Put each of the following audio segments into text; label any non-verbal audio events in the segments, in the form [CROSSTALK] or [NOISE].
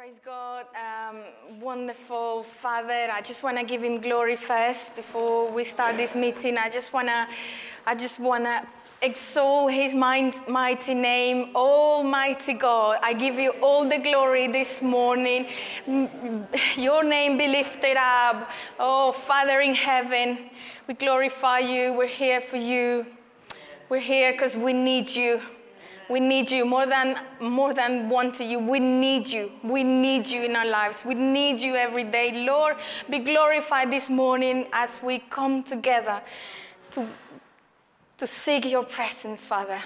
Praise God. Um, wonderful Father. I just want to give him glory first before we start this meeting. I just want to, I just want to exalt his mighty name, Almighty God. I give you all the glory this morning. Your name be lifted up. Oh, Father in heaven, we glorify you. We're here for you. We're here because we need you. We need you more than more than wanting you. We need you. We need you in our lives. We need you every day. Lord, be glorified this morning as we come together to, to seek your presence, Father.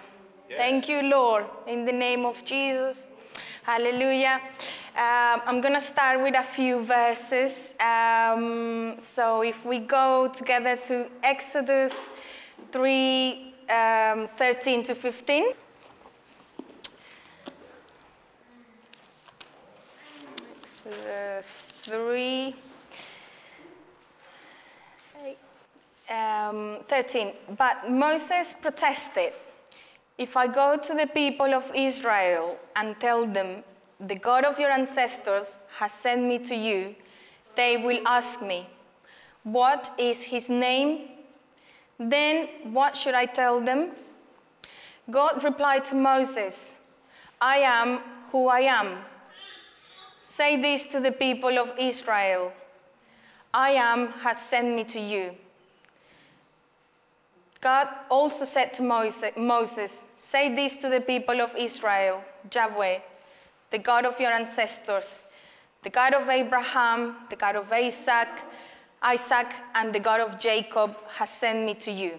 Yes. Thank you, Lord, in the name of Jesus. Hallelujah. Um, I'm going to start with a few verses. Um, so if we go together to Exodus 3 um, 13 to 15. Exodus 3. Um, 13. But Moses protested If I go to the people of Israel and tell them, The God of your ancestors has sent me to you, they will ask me, What is his name? Then what should I tell them? God replied to Moses, I am who I am. Say this to the people of Israel I am has sent me to you. God also said to Moses, Say this to the people of Israel Yahweh, the God of your ancestors, the God of Abraham, the God of Isaac, Isaac, and the God of Jacob has sent me to you.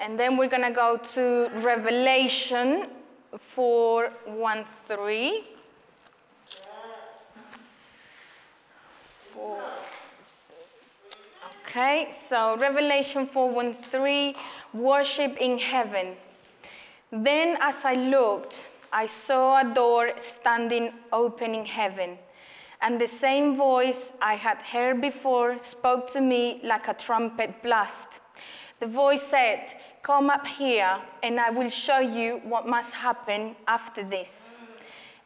And then we're going to go to Revelation 4 1 3. Four. Okay, so Revelation 4 1 3, worship in heaven. Then as I looked, I saw a door standing open in heaven, and the same voice I had heard before spoke to me like a trumpet blast. The voice said, Come up here, and I will show you what must happen after this.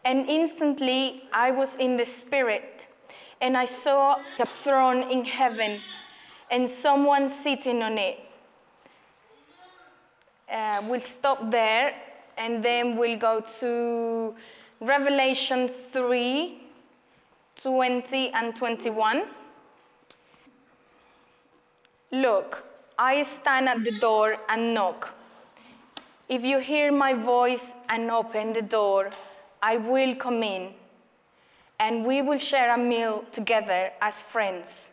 And instantly I was in the Spirit and I saw the throne in heaven and someone sitting on it. Uh, we'll stop there and then we'll go to Revelation 3 20 and 21. Look, I stand at the door and knock. If you hear my voice and open the door, I will come in and we will share a meal together as friends.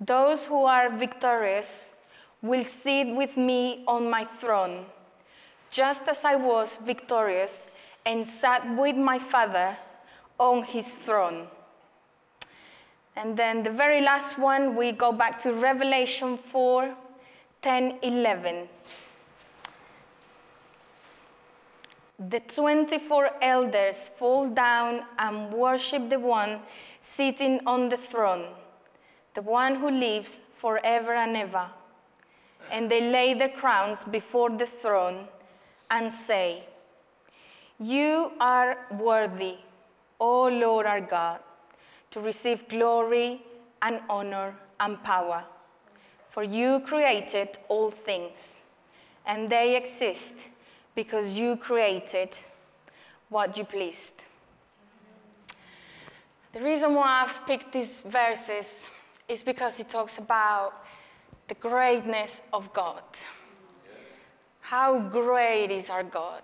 Those who are victorious will sit with me on my throne, just as I was victorious and sat with my Father on his throne. And then the very last one, we go back to Revelation 4 10, 11. The 24 elders fall down and worship the one sitting on the throne, the one who lives forever and ever. And they lay their crowns before the throne and say, You are worthy, O Lord our God, to receive glory and honor and power. For you created all things, and they exist because you created what you pleased. The reason why I've picked these verses is because it talks about the greatness of God. How great is our God?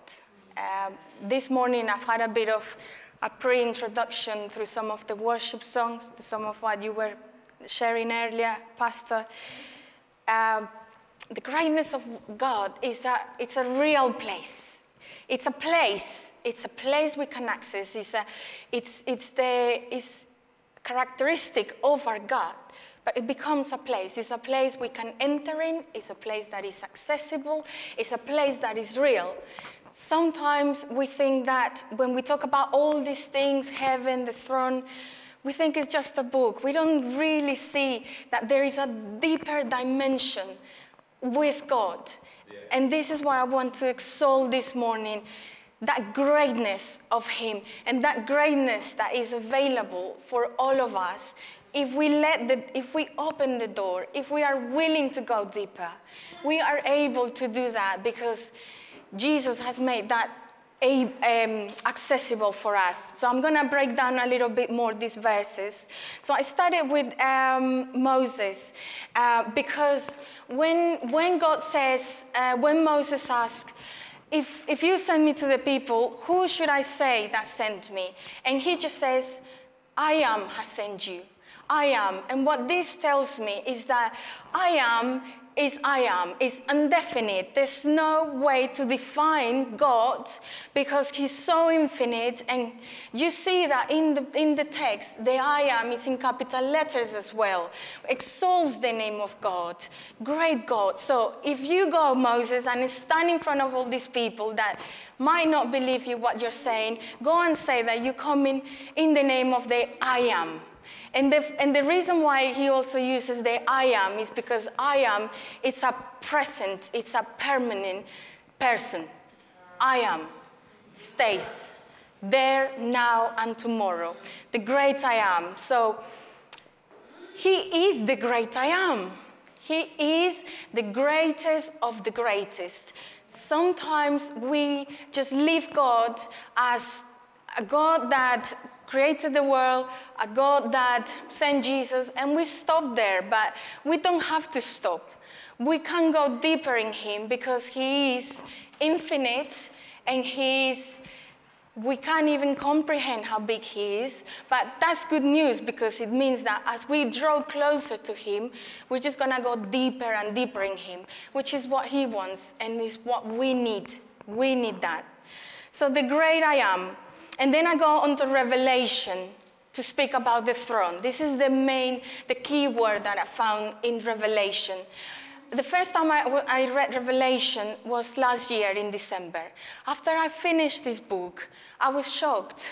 Um, this morning I've had a bit of a pre introduction through some of the worship songs, some of what you were sharing earlier, Pastor. Um, the greatness of God is a, it's a real place. It's a place. It's a place we can access. It's, a, it's, it's the it's characteristic of our God. But it becomes a place. It's a place we can enter in. It's a place that is accessible. It's a place that is real. Sometimes we think that when we talk about all these things, heaven, the throne, we think it's just a book. We don't really see that there is a deeper dimension with God. Yeah. And this is why I want to exalt this morning that greatness of Him and that greatness that is available for all of us if we let the, if we open the door, if we are willing to go deeper, we are able to do that because Jesus has made that um, accessible for us. So I'm going to break down a little bit more these verses. So I started with um, Moses uh, because when, when God says, uh, when Moses asked, if, if you send me to the people, who should I say that sent me? And he just says, I am has sent you. I am. And what this tells me is that I am is I am, is indefinite. There's no way to define God because He's so infinite. And you see that in the, in the text, the I am is in capital letters as well. Exalts the name of God. Great God. So if you go, Moses, and stand in front of all these people that might not believe you what you're saying, go and say that you come in in the name of the I am. And the, and the reason why he also uses the I am is because I am, it's a present, it's a permanent person. I am stays there, now, and tomorrow. The great I am. So he is the great I am. He is the greatest of the greatest. Sometimes we just leave God as a God that created the world, a God that sent Jesus, and we stop there, but we don't have to stop. We can go deeper in Him because He is infinite and He is we can't even comprehend how big he is, but that's good news because it means that as we draw closer to him, we're just to go deeper and deeper in him, which is what he wants and is what we need. We need that. So, the great I am, and then I go on to Revelation to speak about the throne. This is the main, the key word that I found in Revelation. The first time I, I read Revelation was last year in December. After I finished this book, I was shocked.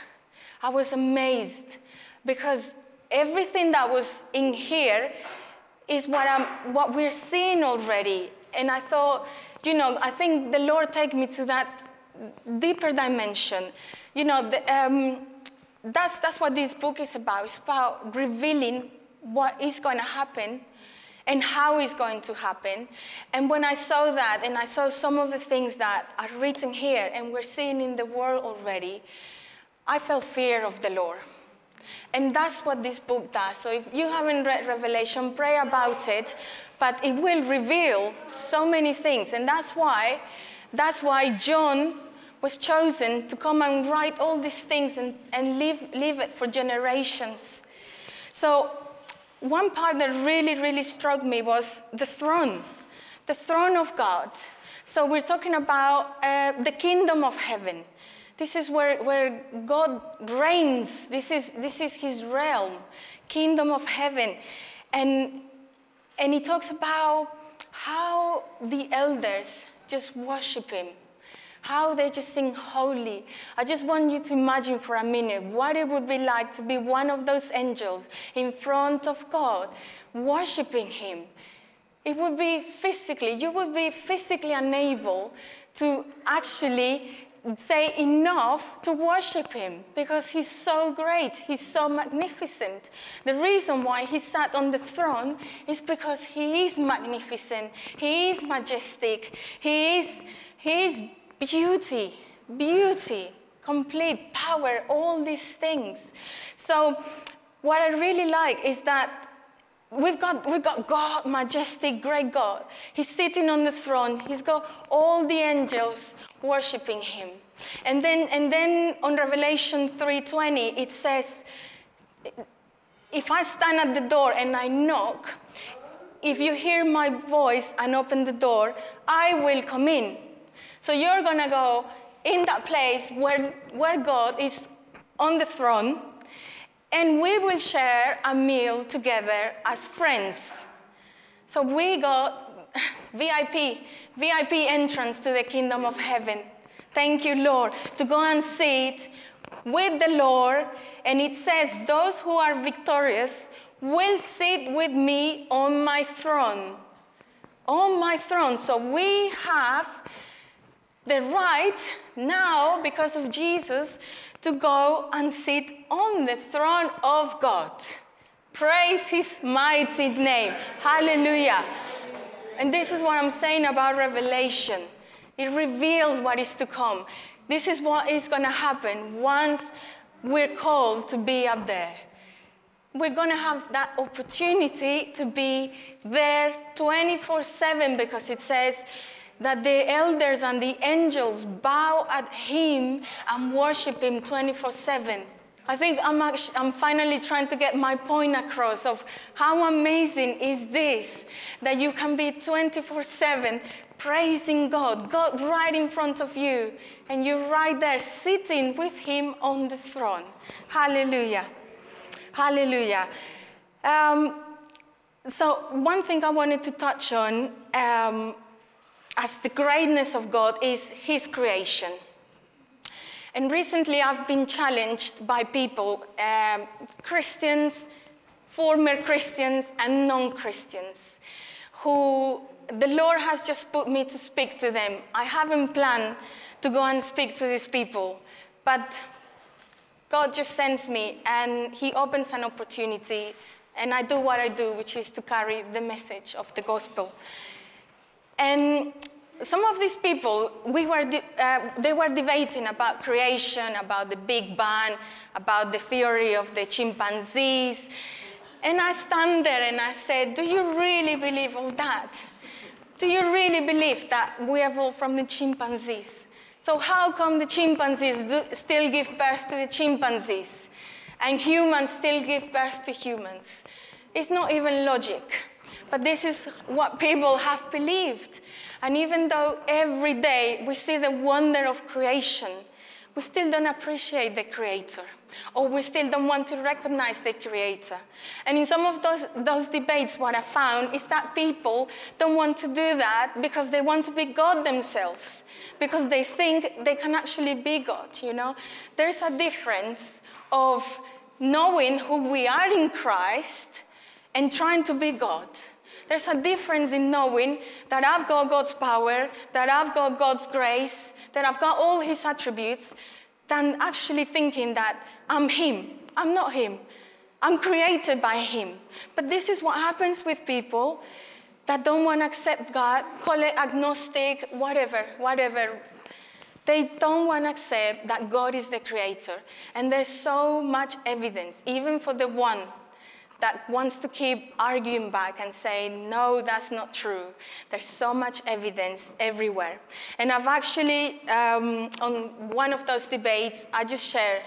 I was amazed because everything that was in here is what, I'm, what we're seeing already. And I thought, you know, I think the Lord take me to that deeper dimension you know, the, um, that's, that's what this book is about. It's about revealing what is going to happen and how it's going to happen. And when I saw that, and I saw some of the things that are written here and we're seeing in the world already, I felt fear of the Lord. And that's what this book does. So if you haven't read Revelation, pray about it, but it will reveal so many things. And that's why, that's why John was chosen to come and write all these things and, and leave, leave it for generations. So, one part that really, really struck me was the throne, the throne of God. So, we're talking about uh, the kingdom of heaven. This is where, where God reigns. This is, this is his realm, kingdom of heaven. And, and he talks about how the elders just worship him how they just sing holy. I just want you to imagine for a minute what it would be like to be one of those angels in front of God, worshiping Him. It would be physically, you would be physically unable to actually say enough to worship him because he's so great, he's so magnificent. The reason why he sat on the throne is because he is magnificent, he is majestic, he is, he is beauty, beauty, complete power, all these things. So, what I really like is that we've got, we've got God, majestic, great God. He's sitting on the throne. He's got all the angels worshiping him. And then, and then on Revelation 3:20, it says, if I stand at the door and I knock, if you hear my voice and open the door, I will come in so you're going to go in that place where, where God is on the throne, and we will share a meal together as friends. So we got [LAUGHS] VIP, VIP entrance to the kingdom of heaven. Thank you, Lord, to go and sit with the Lord. And it says, Those who are victorious will sit with me on my throne. On my throne. So we have the right now, because of Jesus, to go and sit on the throne of God. Praise his mighty name. Hallelujah. And this is what I'm saying about revelation. It reveals what is to come. This is what is going to happen once we're called to be up there. We're going to have that opportunity to be there 24 7 because it says that the elders and the angels bow at him and worship him 24 7. I think I'm, actually, I'm finally trying to get my point across of how amazing is this that you can be 24 7 praising God, God right in front of you, and you're right there sitting with Him on the throne. Hallelujah. Hallelujah. Um, so, one thing I wanted to touch on um, as the greatness of God is His creation. And recently I've been challenged by people, um, Christians, former Christians, and non Christians, who the Lord has just put me to speak to them. I haven't planned to go and speak to these people, but God just sends me and He opens an opportunity, and I do what I do, which is to carry the message of the gospel. And some of these people, we were uh, they were debating about creation, about the Big Bang, about the theory of the chimpanzees. And I stand there and I said, Do you really believe all that? Do you really believe that we evolved from the chimpanzees? So, how come the chimpanzees do, still give birth to the chimpanzees and humans still give birth to humans? It's not even logic. But this is what people have believed. And even though every day we see the wonder of creation, we still don't appreciate the Creator, or we still don't want to recognize the Creator. And in some of those, those debates, what I found is that people don't want to do that because they want to be God themselves, because they think they can actually be God, you know? There's a difference of knowing who we are in Christ and trying to be God. There's a difference in knowing that I've got God's power, that I've got God's grace, that I've got all His attributes, than actually thinking that I'm Him. I'm not Him. I'm created by Him. But this is what happens with people that don't want to accept God, call it agnostic, whatever, whatever. They don't want to accept that God is the creator. And there's so much evidence, even for the one that wants to keep arguing back and saying, no, that's not true. There's so much evidence everywhere. And I've actually, um, on one of those debates, I just share.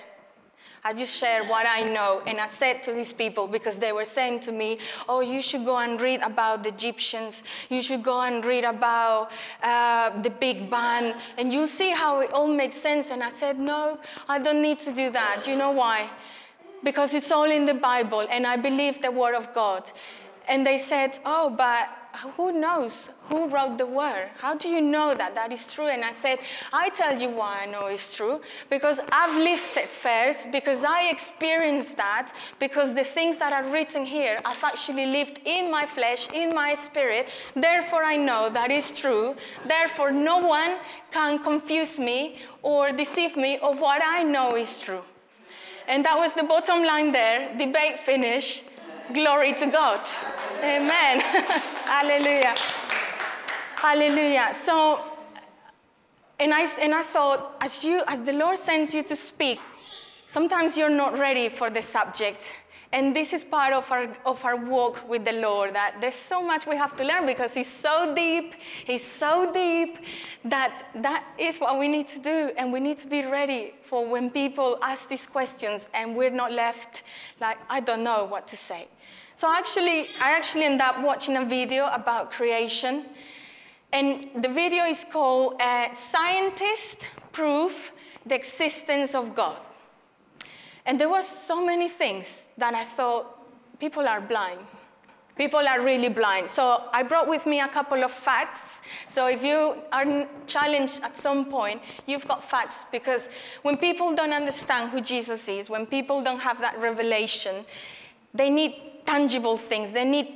I just share what I know. And I said to these people, because they were saying to me, Oh, you should go and read about the Egyptians. You should go and read about uh, the Big Bang. And you'll see how it all makes sense. And I said, No, I don't need to do that. Do You know why? Because it's all in the Bible and I believe the Word of God. And they said, Oh, but who knows who wrote the word? How do you know that that is true? And I said, I tell you why I know it's true. Because I've lived it first, because I experienced that, because the things that are written here, I've actually lived in my flesh, in my spirit. Therefore, I know that is true. Therefore, no one can confuse me or deceive me of what I know is true. And that was the bottom line there. Debate finished. Glory to God. Amen. [LAUGHS] Hallelujah. Hallelujah. So, and I, and I thought, as, you, as the Lord sends you to speak, sometimes you're not ready for the subject. And this is part of our, of our walk with the Lord that there's so much we have to learn because He's so deep, He's so deep that that is what we need to do. And we need to be ready for when people ask these questions and we're not left like, I don't know what to say. So actually, I actually end up watching a video about creation. And the video is called uh, Scientists Prove the Existence of God. And there were so many things that I thought people are blind. People are really blind. So I brought with me a couple of facts. So if you are challenged at some point, you've got facts because when people don't understand who Jesus is, when people don't have that revelation, they need tangible things. They need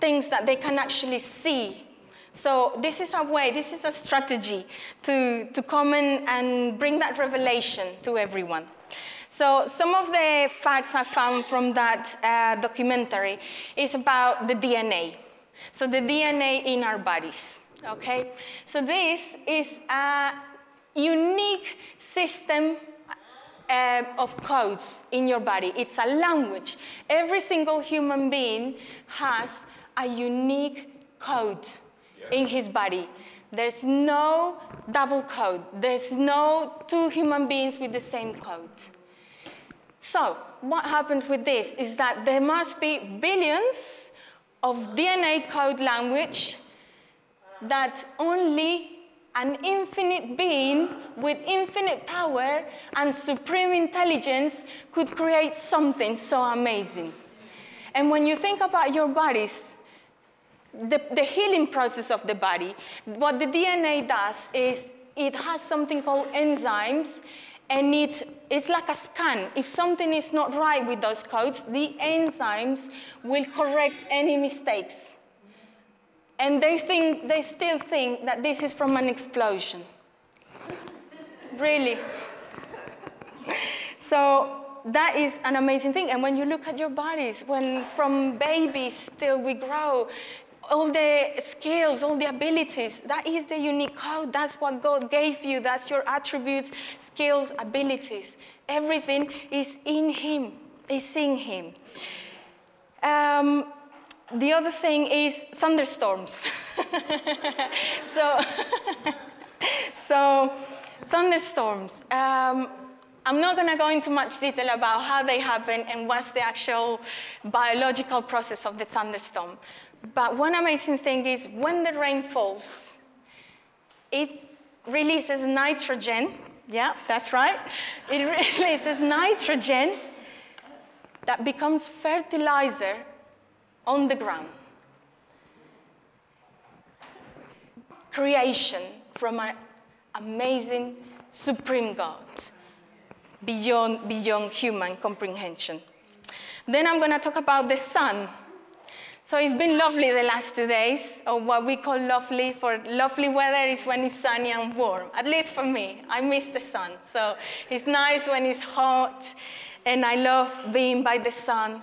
things that they can actually see So this is a way, this is a strategy to, to come and bring that revelation to everyone. So some of the facts I found from that uh, documentary is about the DNA. So the DNA in our bodies, okay? So this is a unique system uh, of codes in your body. It's a language. Every single human being has a unique code in his body. There's no double code. There's no two human beings with the same code. So, what happens with this is that there must be billions of DNA code language that only an infinite being with infinite power and supreme intelligence could create something so amazing. And when you think about your bodies, the, the healing process of the body, what the DNA does is it has something called enzymes and it, it's like a scan. If something is not right with those codes, the enzymes will correct any mistakes. And they, think, they still think that this is from an explosion. really. So that is an amazing thing. And when you look at your bodies, when from babies till we grow, all the skills, all the abilities. That is the unique code. That's what God gave you. That's your attributes, skills, abilities. Everything is in Him, is in Him. Um, the other thing is thunderstorms. [LAUGHS] so, [LAUGHS] so, thunderstorms. Um, I'm not going to go into much detail about how they happen and what's the actual biological process of the thunderstorm. But one amazing thing is when the rain falls, it releases nitrogen. Yeah, that's right. It [LAUGHS] releases nitrogen that becomes fertilizer on the ground. Creation from an amazing supreme God beyond, beyond human comprehension. Then I'm going to talk about the sun. So it's been lovely the last two days, or what we call lovely. For lovely weather is when it's sunny and warm. At least for me, I miss the sun. So it's nice when it's hot, and I love being by the sun.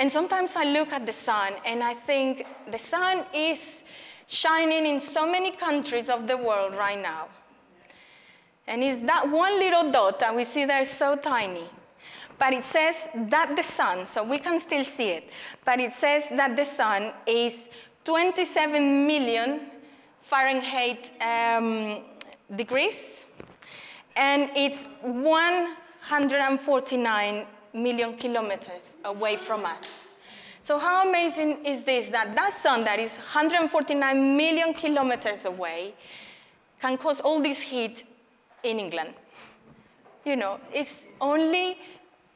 And sometimes I look at the sun and I think the sun is shining in so many countries of the world right now. And it's that one little dot that we see there so tiny. But it says that the sun, so we can still see it, but it says that the sun is 27 million Fahrenheit um, degrees, and it's 149 million kilometers away from us. So how amazing is this that that sun that is 149 million kilometers away can cause all this heat in England? You know, it's only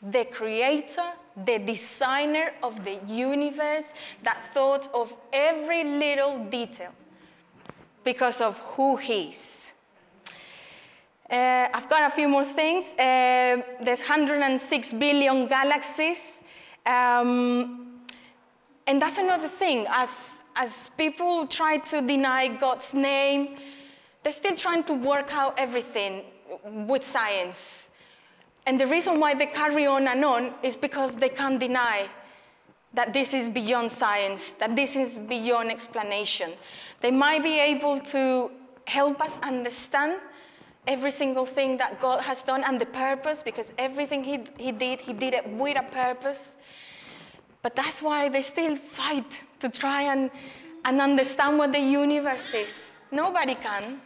the creator, the designer of the universe that thought of every little detail because of who he is. Uh, I've got a few more things. Uh, there's 106 billion galaxies. Um, and that's another thing. As, as people try to deny God's name, they're still trying to work out everything with science. And the reason why they carry on and on is because they can't deny that this is beyond science, that this is beyond explanation. They might be able to help us understand every single thing that God has done and the purpose, because everything He, he did, He did it with a purpose. But that's why they still fight to try and, and understand what the universe is. Nobody can.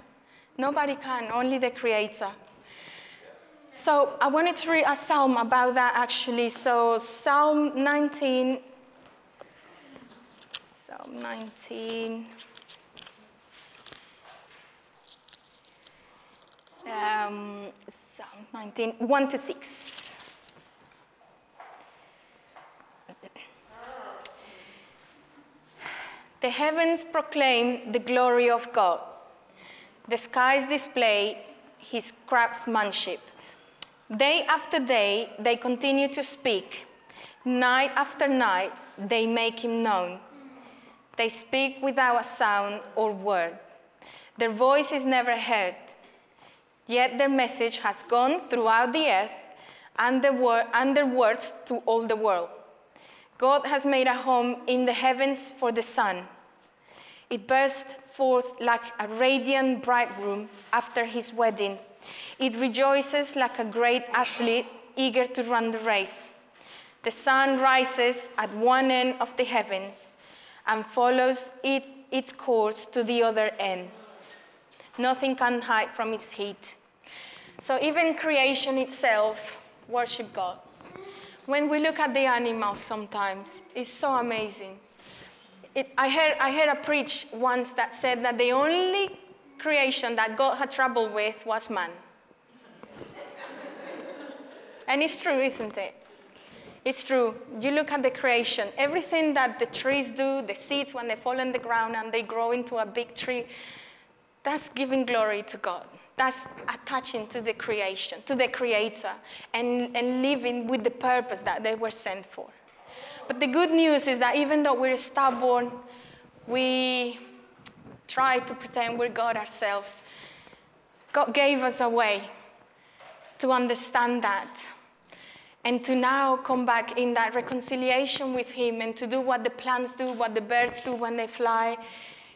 Nobody can, only the Creator. So I wanted to read a psalm about that actually. So Psalm 19. Psalm 19. Um, Psalm 19, 1 to 6. The heavens proclaim the glory of God. The skies display his craftsmanship. Day after day, they continue to speak. Night after night, they make him known. They speak without a sound or word. Their voice is never heard. Yet their message has gone throughout the earth and, the wor- and their words to all the world. God has made a home in the heavens for the sun. It burst forth like a radiant bridegroom after his wedding. It rejoices like a great athlete eager to run the race. The sun rises at one end of the heavens and follows it, its course to the other end. Nothing can hide from its heat. So even creation itself worship God. When we look at the animals sometimes, it's so amazing. It, I, heard, I heard a preach once that said that the only creation that God had trouble with was man. and it's true, isn't it? It's true. You look at the creation, everything that the trees do, the seeds when they fall in the ground and they grow into a big tree, that's giving glory to God. That's attaching to the creation, to the Creator, and, and living with the purpose that they were sent for. But the good news is that even though we're stubborn, we try to pretend we're God ourselves. God gave us a way to understand that and to now come back in that reconciliation with Him and to do what the plants do, what the birds do when they fly.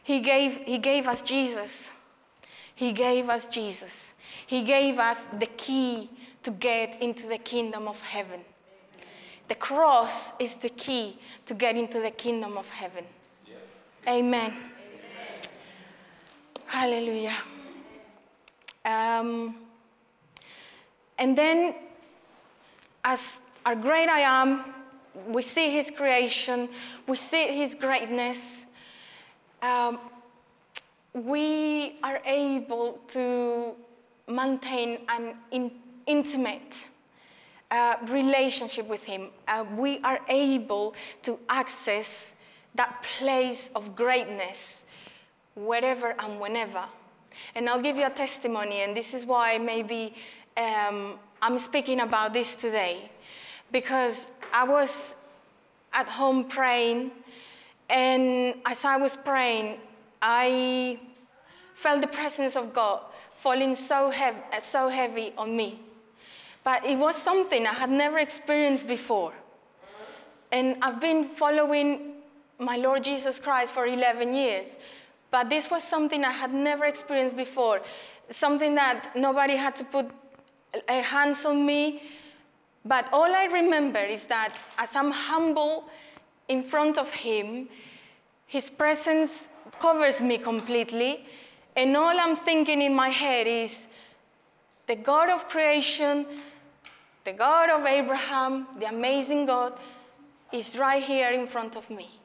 He gave, he gave us Jesus. He gave us Jesus. He gave us the key to get into the kingdom of heaven. The cross is the key to get into the kingdom of heaven. Yeah. Amen. Hallelujah. Um, and then, as our great I am, we see his creation, we see his greatness. Um, we are able to maintain an in, intimate uh, relationship with Him. Uh, we are able to access that place of greatness wherever and whenever. And I'll give you a testimony, and this is why maybe um, I'm speaking about this today. Because I was at home praying, and as I was praying, I felt the presence of God falling so, heavy, so heavy on me. But it was something I had never experienced before. And I've been following my Lord Jesus Christ for 11 years. But this was something I had never experienced before, something that nobody had to put hands on me. But all I remember is that as I'm humble in front of Him, His presence covers me completely. And all I'm thinking in my head is the God of creation, the God of Abraham, the amazing God, is right here in front of me.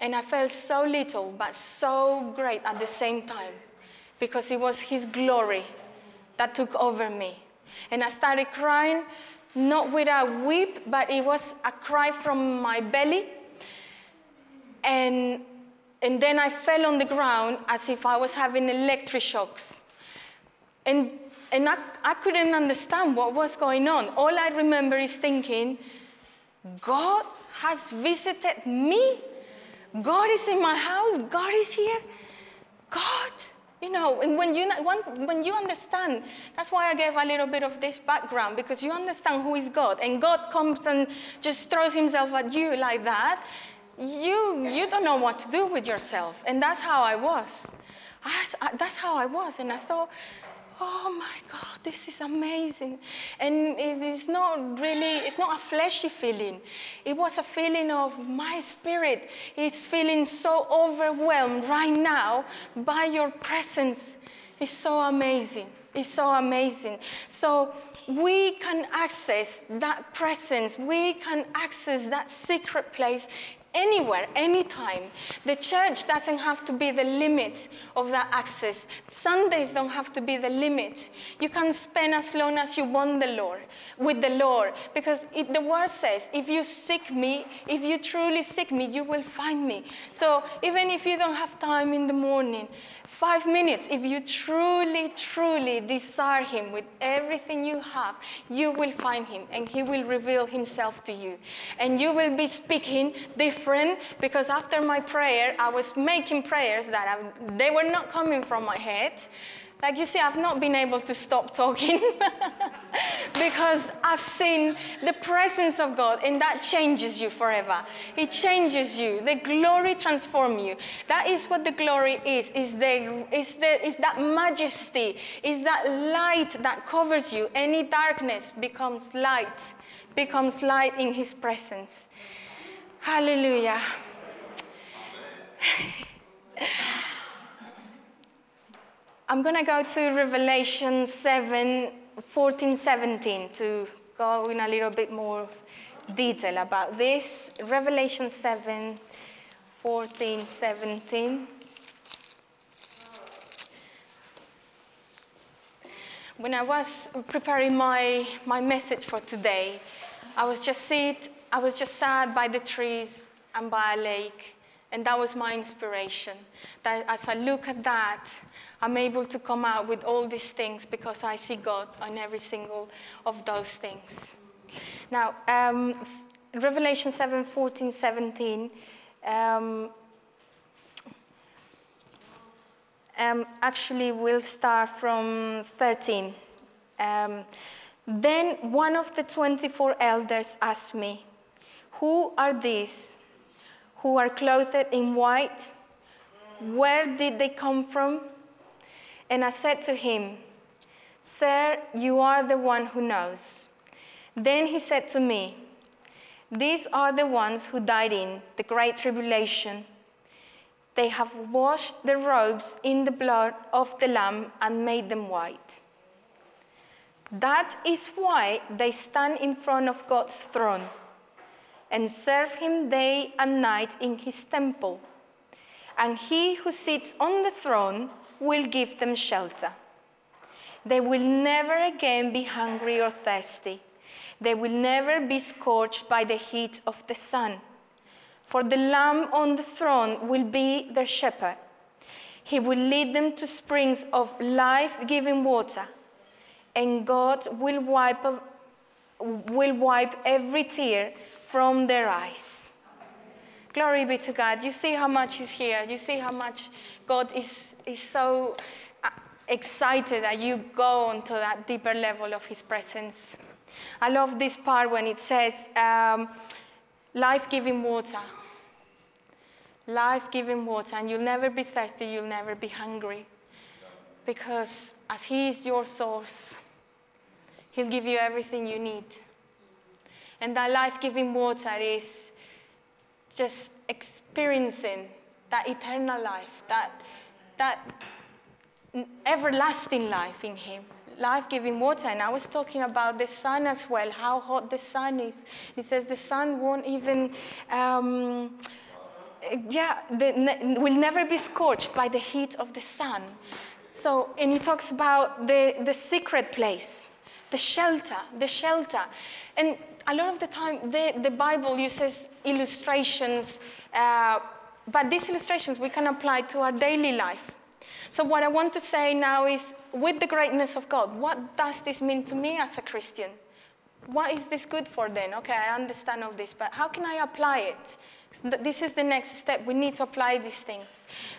And I felt so little, but so great at the same time, because it was His glory that took over me. And I started crying, not with a weep, but it was a cry from my belly. And, and then I fell on the ground as if I was having electric shocks. And, and I, I couldn't understand what was going on. All I remember is thinking, God has visited me. God is in my house. God is here. God. You know, and when you, when you understand, that's why I gave a little bit of this background, because you understand who is God, and God comes and just throws himself at you like that, you, you don't know what to do with yourself. And that's how I was. I, that's how I was. And I thought, oh my God, this is amazing. And it is not really, it's not a fleshy feeling. It was a feeling of my spirit. It's feeling so overwhelmed right now by your presence. It's so amazing. It's so amazing. So we can access that presence. We can access that secret place anywhere, anytime. The church doesn't have to be the limit of that access. Sundays don't have to be the limit. You can spend as long as you want the Lord with the Lord, because it, the word says, "If you seek me, if you truly seek me, you will find me." So even if you don't have time in the morning, five minutes, if you truly, truly desire Him with everything you have, you will find Him and He will reveal Himself to you. And you will be speaking different because after my prayer, I was making prayers that I, they were not coming from my head. Like you see, I've not been able to stop talking [LAUGHS] because I've seen the presence of God, and that changes you forever. It changes you. The glory transforms you. That is what the glory is. Is the is the is that majesty? Is that light that covers you? Any darkness becomes light, becomes light in His presence. Hallelujah. [LAUGHS] I'm going to go to Revelation 7 14, 17 to go in a little bit more detail about this. Revelation 7 14, 17. When I was preparing my, my message for today, I was just sit, I was just sat by the trees and by a lake, and that was my inspiration. That as I look at that, I'm able to come out with all these things because I see God on every single of those things. Now, um, Revelation 7 14, 17. Um, um, actually, we'll start from 13. Um, then one of the 24 elders asked me, Who are these who are clothed in white? Where did they come from? And I said to him, Sir, you are the one who knows. Then he said to me, These are the ones who died in the great tribulation. They have washed their robes in the blood of the Lamb and made them white. That is why they stand in front of God's throne and serve him day and night in his temple. And he who sits on the throne will give them shelter. They will never again be hungry or thirsty. They will never be scorched by the heat of the sun. For the Lamb on the throne will be their shepherd. He will lead them to springs of life giving water, and God will wipe, will wipe every tear from their eyes. Glory be to God. You see how much is here. You see how much God is, is so uh, excited that you go onto that deeper level of His presence. I love this part when it says, um, life giving water. Life giving water. And you'll never be thirsty, you'll never be hungry. Because as He is your source, He'll give you everything you need. And that life giving water is just experiencing that eternal life, that, that everlasting life in Him, life giving water. And I was talking about the sun as well, how hot the sun is. He says the sun won't even. Um, yeah, the, will never be scorched by the heat of the sun. So, and he talks about the, the secret place, the shelter, the shelter. And a lot of the time, the, the Bible uses illustrations, uh, but these illustrations we can apply to our daily life. So, what I want to say now is with the greatness of God, what does this mean to me as a Christian? What is this good for then? Okay, I understand all this, but how can I apply it? This is the next step. We need to apply these things.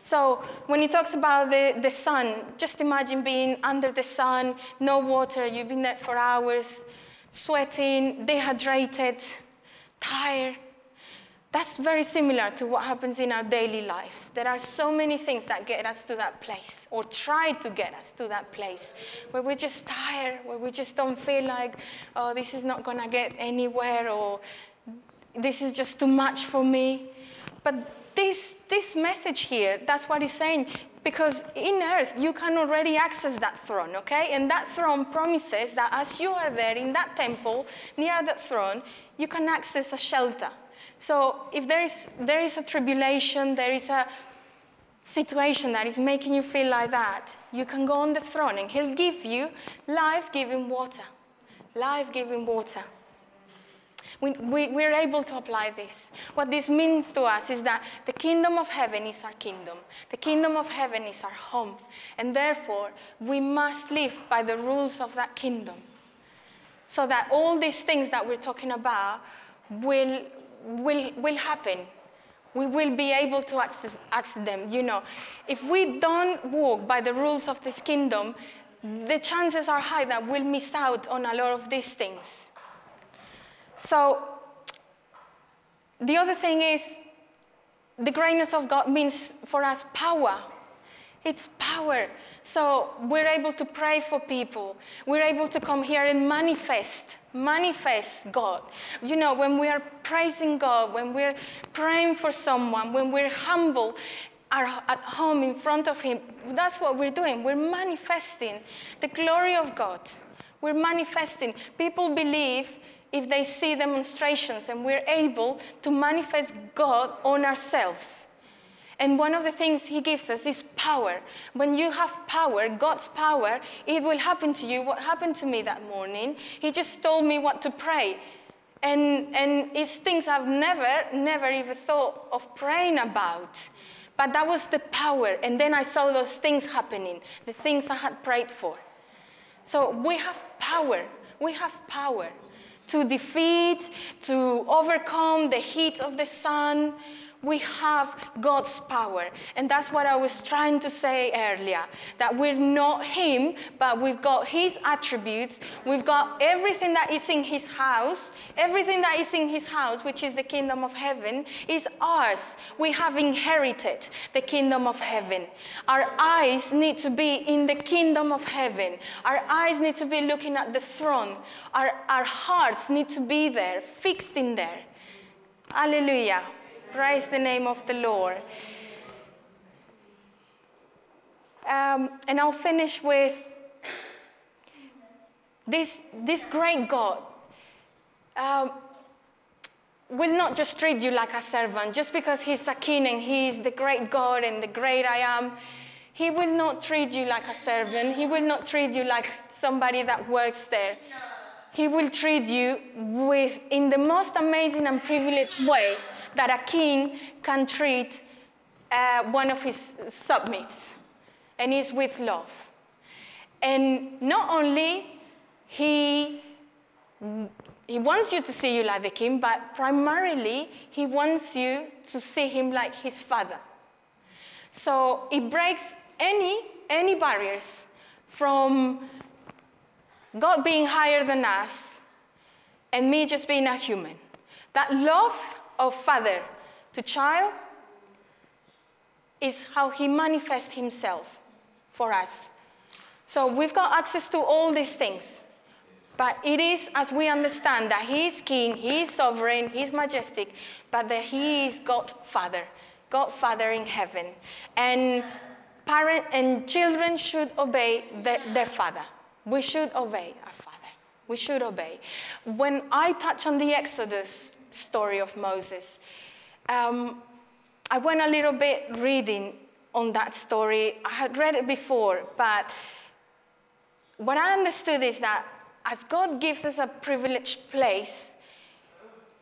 So, when he talks about the, the sun, just imagine being under the sun, no water, you've been there for hours sweating, dehydrated, tired. That's very similar to what happens in our daily lives. There are so many things that get us to that place, or try to get us to that place, where we're just tired, where we just don't feel like, oh, this is not going to get anywhere, or this is just too much for me. But this, this message here, that's what he's saying because in earth you can already access that throne, okay? And that throne promises that as you are there in that temple, near that throne, you can access a shelter. So if there is, there is a tribulation, there is a situation that is making you feel like that, you can go on the throne and He'll give you life giving water. Life giving water. We, we, we're able to apply this. What this means to us is that the kingdom of heaven is our kingdom, the kingdom of heaven is our home, and therefore we must live by the rules of that kingdom. So that all these things that we're talking about will, will, will happen we will be able to access, access them. You know, if we don't walk by the rules of this kingdom, the chances are high that we'll miss out on a lot of these things. So, the other thing is, the greatness of God means for us power. It's power. So we're able to pray for people. We're able to come here and manifest, manifest God. You know, when we are praising God, when we're praying for someone, when we're humble are at home in front of Him, that's what we're doing. We're manifesting the glory of God. We're manifesting. People believe if they see demonstrations and we're able to manifest God on ourselves. And one of the things he gives us is power. When you have power, God's power, it will happen to you. What happened to me that morning? He just told me what to pray. And, and it's things I've never, never even thought of praying about. But that was the power. And then I saw those things happening, the things I had prayed for. So we have power. We have power to defeat, to overcome the heat of the sun we have God's power. And that's what I was trying to say earlier that we're not Him, but we've got His attributes. We've got everything that is in His house. Everything that is in His house, which is the kingdom of heaven, is ours. We have inherited the kingdom of heaven. Our eyes need to be in the kingdom of heaven. Our eyes need to be looking at the throne. Our, our hearts need to be there, fixed in there. Hallelujah. Praise the name of the Lord. Um, and I'll finish with this, this great God um, will not just treat you like a servant just because he's a king and he's the great God and the great I am. He will not treat you like a servant. He will not treat you like somebody that works there. He will treat you with, in the most amazing and privileged way that a king can treat uh, one of his submits, and is with love. And not only he he wants you to see you like the king, but primarily he wants you to see him like his father. So it breaks any any barriers from God being higher than us and me just being a human. That love of father to child is how he manifests himself for us. So we've got access to all these things. But it is as we understand that he is king, he is sovereign, he is majestic, but that he is God Father, God Father in heaven. And parent and children should obey the, their father. We should obey our father. We should obey. When I touch on the Exodus, story of Moses. Um, I went a little bit reading on that story. I had read it before, but what I understood is that as God gives us a privileged place,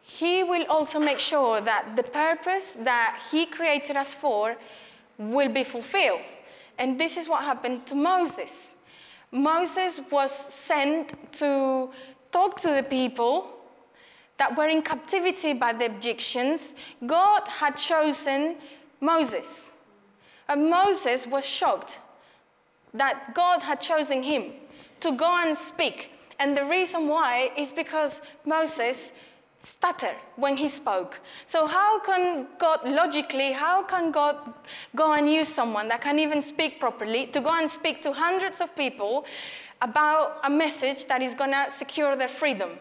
He will also make sure that the purpose that He created us for will be fulfilled. And this is what happened to Moses. Moses was sent to talk to the people that were in captivity by the Egyptians, God had chosen Moses. And Moses was shocked that God had chosen him to go and speak. And the reason why is because Moses stuttered when he spoke. So, how can God, logically, how can God go and use someone that can even speak properly to go and speak to hundreds of people about a message that is going to secure their freedom?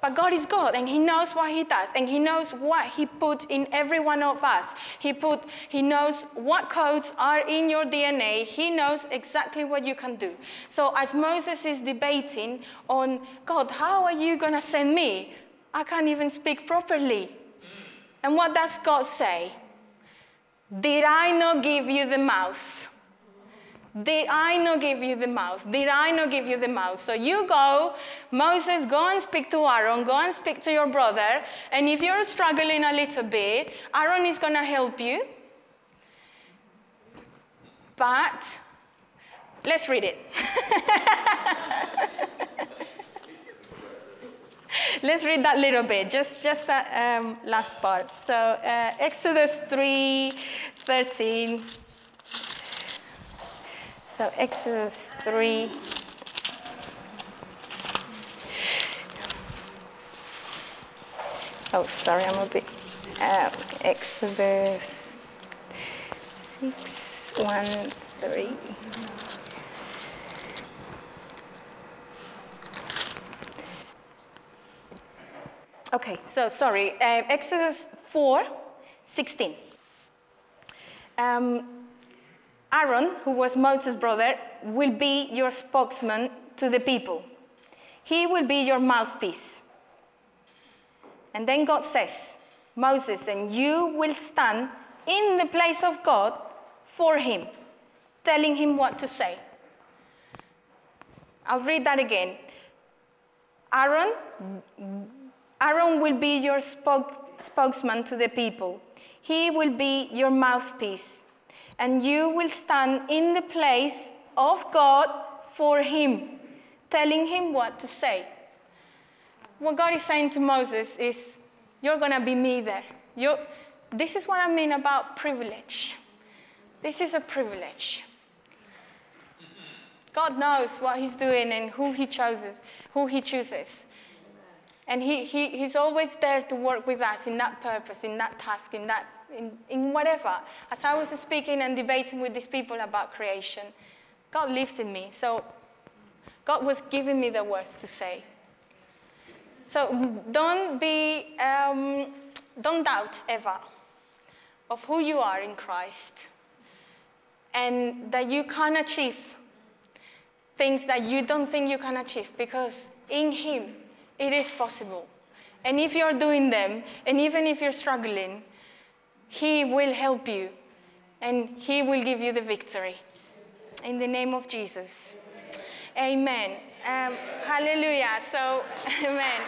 But God is God and He knows what He does and He knows what He put in every one of us. He, put, he knows what codes are in your DNA. He knows exactly what you can do. So as Moses is debating on, God, how are you going to send me? I can't even speak properly. And what does God say? Did I not give you the mouth? Did I not give you the mouth? Did I not give you the mouth? So you go, Moses, go and speak to Aaron, go and speak to your brother. And if you're struggling a little bit, Aaron is going to help you. But let's read it. [LAUGHS] let's read that little bit, just, just that um, last part. So, uh, Exodus 3 13. So, Exodus 3. Oh, sorry, I'm a bit. Uh, Exodus 6 1 3. Okay, so sorry, uh, Exodus 4 16. Um, Aaron, who was Moses' brother, will be your spokesman to the people. He will be your mouthpiece. And then God says, Moses, and you will stand in the place of God for him, telling him what to say. I'll read that again. Aaron Aaron will be your spoke, spokesman to the people. He will be your mouthpiece. And you will stand in the place of God for him, telling him what to say. What God is saying to Moses is, You're going to be me there. You're, this is what I mean about privilege. This is a privilege. God knows what He's doing and who He chooses, who He chooses. And he, he, He's always there to work with us in that purpose, in that task, in, that, in, in whatever. As I was speaking and debating with these people about creation, God lives in me. So God was giving me the words to say. So don't be, um, don't doubt ever of who you are in Christ and that you can achieve things that you don't think you can achieve because in Him it is possible. And if you're doing them, and even if you're struggling, He will help you and He will give you the victory. In the name of Jesus. Amen. Um, hallelujah. So, [LAUGHS] amen.